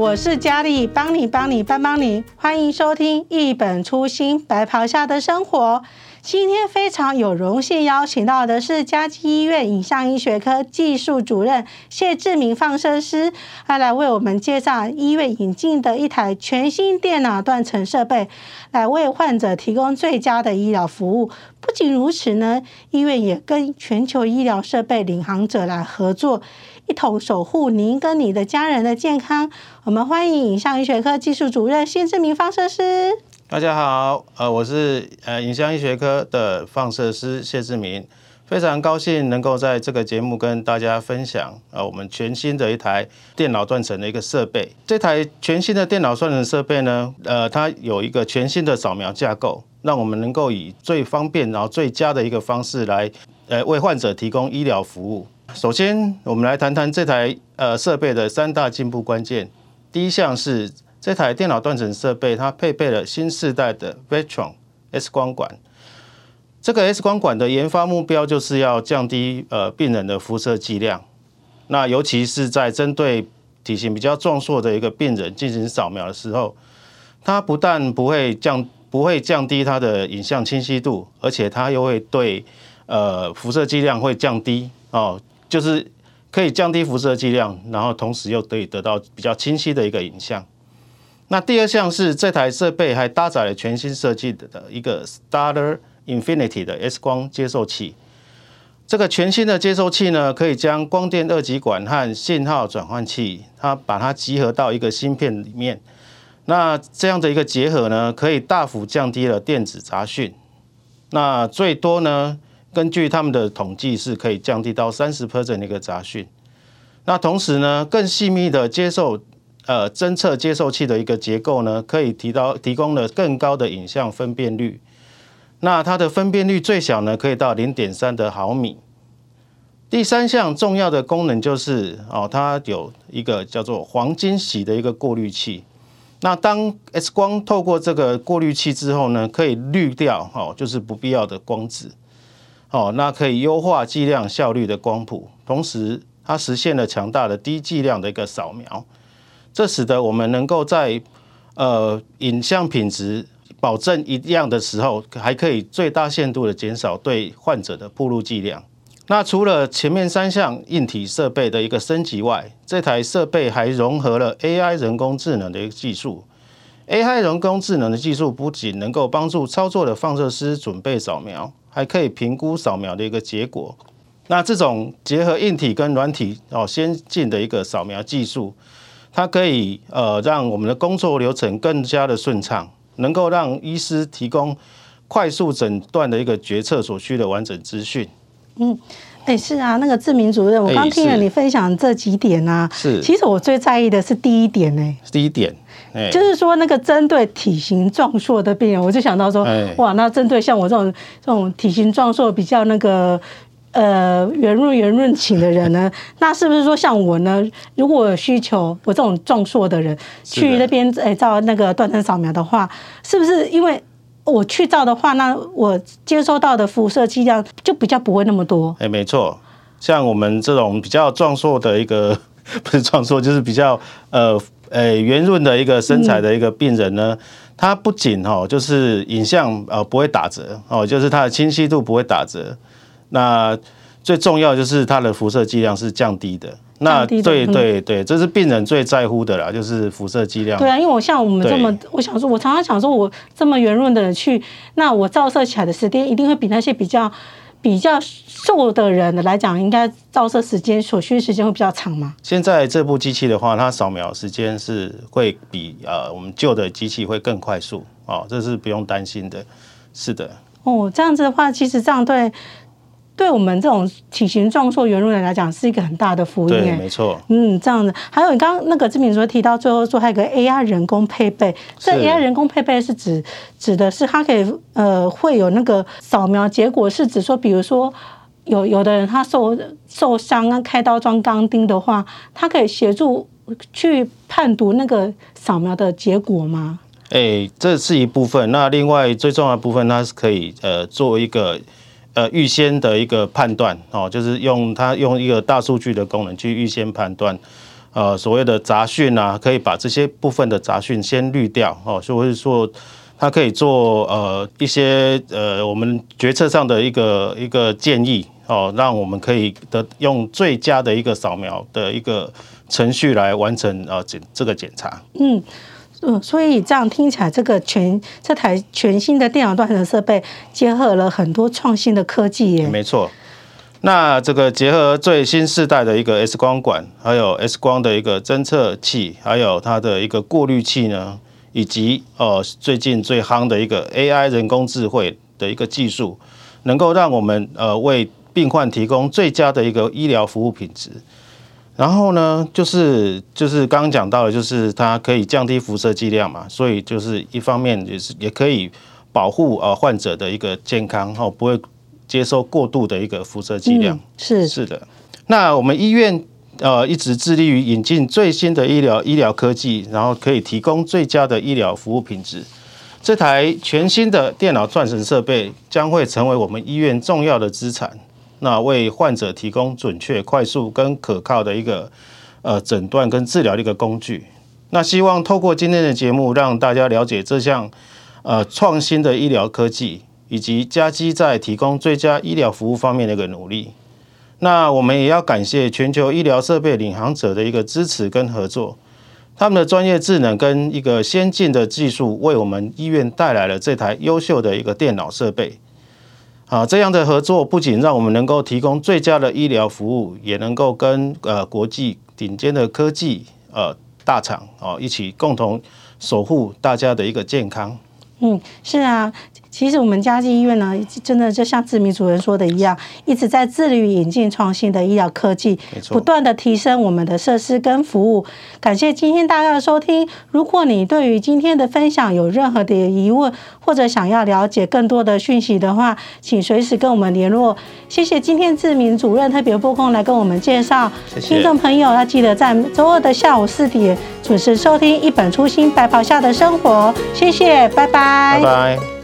我是佳丽，帮你帮你帮帮你，欢迎收听一本初心白袍下的生活。今天非常有荣幸邀请到的是嘉基医院影像医学科技术主任谢志明放射师，他来为我们介绍医院引进的一台全新电脑断层设备，来为患者提供最佳的医疗服务。不仅如此呢，医院也跟全球医疗设备领航者来合作，一同守护您跟你的家人的健康。我们欢迎影像医学科技术主任谢志明放射师。大家好，呃，我是呃影像医学科的放射师谢志明，非常高兴能够在这个节目跟大家分享呃我们全新的一台电脑断层的一个设备。这台全新的电脑断层设备呢，呃，它有一个全新的扫描架构，让我们能够以最方便然后最佳的一个方式来呃为患者提供医疗服务。首先，我们来谈谈这台呃设备的三大进步关键。第一项是。这台电脑断层设备，它配备了新世代的 Vectron X 光管。这个 X 光管的研发目标就是要降低呃病人的辐射剂量。那尤其是在针对体型比较壮硕的一个病人进行扫描的时候，它不但不会降不会降低它的影像清晰度，而且它又会对呃辐射剂量会降低哦，就是可以降低辐射剂量，然后同时又可以得到比较清晰的一个影像。那第二项是这台设备还搭载了全新设计的一个 Stellar Infinity 的 X 光接收器。这个全新的接收器呢，可以将光电二极管和信号转换器，它把它集合到一个芯片里面。那这样的一个结合呢，可以大幅降低了电子杂讯。那最多呢，根据他们的统计，是可以降低到三十 percent 的一个杂讯。那同时呢，更细密的接受。呃，侦测接受器的一个结构呢，可以提到提供了更高的影像分辨率。那它的分辨率最小呢，可以到零点三的毫米。第三项重要的功能就是哦，它有一个叫做黄金洗的一个过滤器。那当 X 光透过这个过滤器之后呢，可以滤掉哦，就是不必要的光子。哦，那可以优化剂量效率的光谱，同时它实现了强大的低剂量的一个扫描。这使得我们能够在呃影像品质保证一样的时候，还可以最大限度的减少对患者的暴露剂量。那除了前面三项硬体设备的一个升级外，这台设备还融合了 AI 人工智能的一个技术。AI 人工智能的技术不仅能够帮助操作的放射师准备扫描，还可以评估扫描的一个结果。那这种结合硬体跟软体哦先进的一个扫描技术。它可以呃让我们的工作流程更加的顺畅，能够让医师提供快速诊断的一个决策所需的完整资讯。嗯，哎、欸、是啊，那个志明主任，我刚听了你分享这几点啊，是，其实我最在意的是第一点呢、欸。第一点，哎，就是说那个针对体型壮硕的病人，我就想到说，哇，那针对像我这种这种体型壮硕比较那个。呃，圆润圆润型的人呢，那是不是说像我呢？如果有需求，我这种壮硕的人去那边诶照那个断层扫描的话，是不是因为我去照的话，那我接收到的辐射剂量就比较不会那么多？哎，没错，像我们这种比较壮硕的一个 不是壮硕，就是比较呃呃圆润的一个身材的一个病人呢，他不仅哦，就是影像呃不会打折哦，就是它的清晰度不会打折。那最重要就是它的辐射剂量是降低的。那对对对，这是病人最在乎的啦，就是辐射剂量。对啊，因为我像我们这么，我想说，我常常想说，我这么圆润的人去，那我照射起来的时间一定会比那些比较比较瘦的人来讲，应该照射时间所需时间会比较长嘛。现在这部机器的话，它扫描时间是会比呃我们旧的机器会更快速哦，这是不用担心的。是的。哦，这样子的话，其实这样对。对我们这种体型壮硕圆润的人来讲，是一个很大的福音。对，没错。嗯，这样子。还有你刚刚那个志敏说提到最后说还有个 AI 人工配备，这 AI 人工配备是指指的是它可以呃会有那个扫描结果，是指说比如说有有的人他受受伤啊，开刀装钢钉的话，它可以协助去判读那个扫描的结果吗？哎，这是一部分。那另外最重要的部分，它是可以呃做一个。呃，预先的一个判断哦，就是用它用一个大数据的功能去预先判断，呃所谓的杂讯啊，可以把这些部分的杂讯先滤掉哦，所以说它可以做呃一些呃我们决策上的一个一个建议哦，让我们可以的用最佳的一个扫描的一个程序来完成呃检这个检查。嗯。嗯，所以这样听起来，这个全这台全新的电脑断层设备结合了很多创新的科技耶。没错，那这个结合最新世代的一个 X 光管，还有 X 光的一个侦测器，还有它的一个过滤器呢，以及呃最近最夯的一个 AI 人工智慧的一个技术，能够让我们呃为病患提供最佳的一个医疗服务品质。然后呢，就是就是刚刚讲到的，就是它可以降低辐射剂量嘛，所以就是一方面也是也可以保护呃患者的一个健康，哈，不会接受过度的一个辐射剂量。嗯、是是的。那我们医院呃一直致力于引进最新的医疗医疗科技，然后可以提供最佳的医疗服务品质。这台全新的电脑断层设备将会成为我们医院重要的资产。那为患者提供准确、快速跟可靠的一个呃诊断跟治疗的一个工具。那希望透过今天的节目，让大家了解这项呃创新的医疗科技，以及加基在提供最佳医疗服务方面的一个努力。那我们也要感谢全球医疗设备领航者的一个支持跟合作，他们的专业智能跟一个先进的技术，为我们医院带来了这台优秀的一个电脑设备。啊，这样的合作不仅让我们能够提供最佳的医疗服务，也能够跟呃国际顶尖的科技呃大厂哦一起共同守护大家的一个健康。嗯，是啊。其实我们嘉济医院呢，真的就像志明主任说的一样，一直在致力于引进创新的医疗科技，不断的提升我们的设施跟服务。感谢今天大家的收听。如果你对于今天的分享有任何的疑问，或者想要了解更多的讯息的话，请随时跟我们联络。谢谢今天志明主任特别拨空来跟我们介绍。谢谢。听众朋友要记得在周二的下午四点准时收听《一本初心白袍下的生活》。谢谢，拜拜。拜拜。